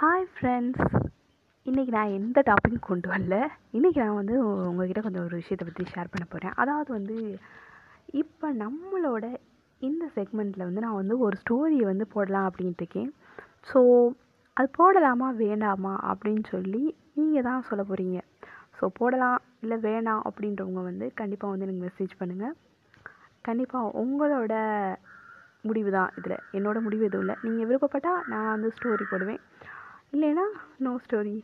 Hi friends இன்றைக்கி நான் எந்த டாபிக் கொண்டு வரல? இன்றைக்கி நான் வந்து உங்கள்கிட்ட கொஞ்சம் ஒரு விஷயத்தை பற்றி ஷேர் பண்ண போகிறேன் அதாவது வந்து இப்போ நம்மளோட இந்த செக்மெண்ட்டில் வந்து நான் வந்து ஒரு ஸ்டோரியை வந்து போடலாம் அப்படின்ட்டு இருக்கேன். ஸோ அது போடலாமா வேண்டாமா அப்படின்னு சொல்லி நீங்கள் தான் சொல்ல போகிறீங்க ஸோ போடலாம் இல்லை வேணாம் அப்படின்றவங்க வந்து கண்டிப்பாக வந்து எனக்கு மெசேஜ் பண்ணுங்கள் கண்டிப்பாக உங்களோட முடிவு தான் இதில். என்னோடய முடிவு எதுவும் இல்லை. நீங்கள் விருப்பப்பட்டால் நான் வந்து ஸ்டோரி போடுவேன். இல்லைன்னா நோ ஸ்டோரி